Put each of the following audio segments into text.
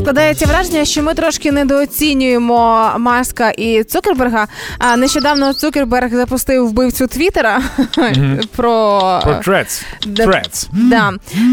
Складається враження, що ми трошки недооцінюємо Маска і Цукерберга. А нещодавно Цукерберг запустив вбивцю Твіттера про, Про трец. Да,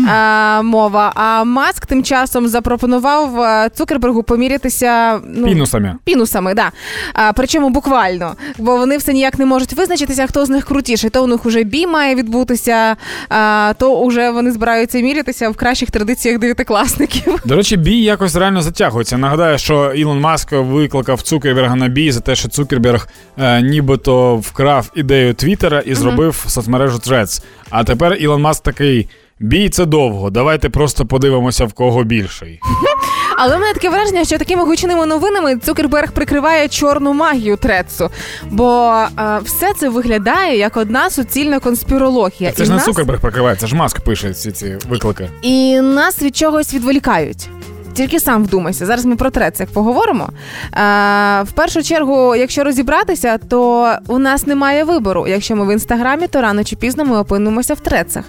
а, мова. А Маск тим часом запропонував е, Цукербергу помірятися ну, Пінусами. пінусами, да. А, причому буквально, бо вони все ніяк не можуть визначитися, хто з них крутіший. То у них уже бій має відбутися, а, то уже вони збираються мірятися в кращих традиціях дев'ятикласників. До речі, бій якось реально затягується. Нагадаю, що Ілон Маск викликав Цукерберга на бій за те, що Цукерберг е, нібито вкрав ідею Твіттера і зробив соцмережу Threads. А тепер Ілон Маск такий. Бій це довго. Давайте просто подивимося, в кого більший. Але в мене таке враження, що такими гучними новинами Цукерберг прикриває чорну магію Трецу. Бо е, все це виглядає як одна суцільна конспірологія. Це І ж не нас- Цукерберг прикриває, це ж Маск пише ці ці виклики. І нас від чогось відволікають. Тільки сам вдумайся. Зараз ми про трец як поговоримо. Е, в першу чергу, якщо розібратися, то у нас немає вибору. Якщо ми в інстаграмі, то рано чи пізно ми опинимося в трецах.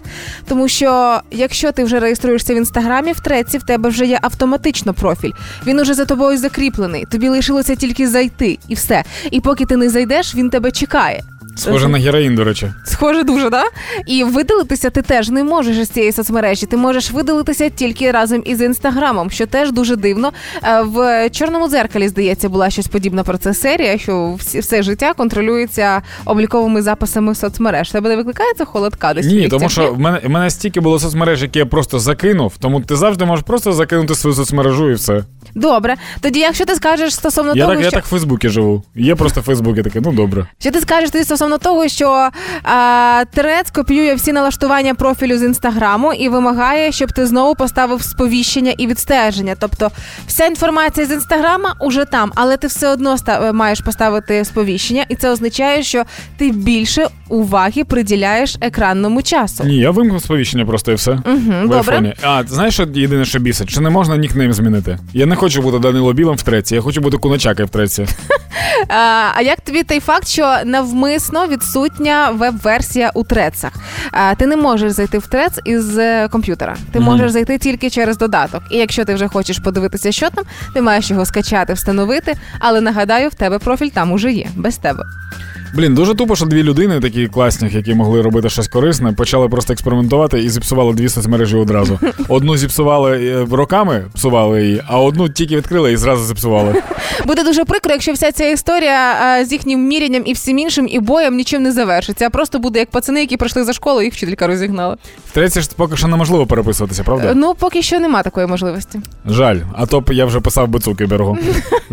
Тому що якщо ти вже реєструєшся в інстаграмі, в треці в тебе вже є автоматично профіль. Він уже за тобою закріплений. Тобі лишилося тільки зайти, і все. І поки ти не зайдеш, він тебе чекає. Схоже на героїн, до речі. Схоже, дуже, да? І видалитися ти теж не можеш із цієї соцмережі. Ти можеш видалитися тільки разом із інстаграмом, що теж дуже дивно. Е, В чорному дзеркалі, здається, була щось подібна про це серія, що все життя контролюється обліковими записами соцмереж. Тебе не викликає це холодка десь? Ні, тому що в мене, в мене стільки було соцмереж, які я просто закинув, тому ти завжди можеш просто закинути свою соцмережу і все. Добре. Тоді, якщо ти скажеш стосовно Я того, так, я так в Фейсбуці живу. Є просто Фейсбук, я такий, ну добре. Що ти скажеш ти стосовно того, що а, Терец копіює всі налаштування профілю з інстаграму і вимагає, щоб ти знову поставив сповіщення і відстеження. Тобто вся інформація з інстаграма уже там, але ти все одно ста- маєш поставити сповіщення, і це означає, що ти більше уваги приділяєш екранному часу. Ні, я вимкнув сповіщення просто і все. Угу, в добре. айфоні. А, знаєш, що єдине, що бісить? Чи не можна нікнейм змінити? Я не хочу бути Данило Білим в треці, я хочу бути Куначакою в треці. А, а як тобі той факт, що навмисно відсутня веб-версія у трецах? А, ти не можеш зайти в трец із е, комп'ютера. Ти можеш зайти тільки через додаток. І якщо ти вже хочеш подивитися, що там, ти маєш його скачати, встановити. Але нагадаю, в тебе профіль там уже є, без тебе. Блін, дуже тупо, що дві людини, такі класні, які могли робити щось корисне, почали просто експериментувати і зіпсували дві соцмережі одразу. Одну зіпсували е, роками, псували її, а одну тільки відкрили і зразу зіпсували. Буде дуже прикро, якщо вся ця історія а, з їхнім мірянням і всім іншим і боєм нічим не завершиться. А просто буде як пацани, які прийшли за школу, їх вчителька розігнала. В треці ж поки що неможливо переписуватися, правда? Ну поки що нема такої можливості. Жаль, а то б я вже писав би Цукербергу.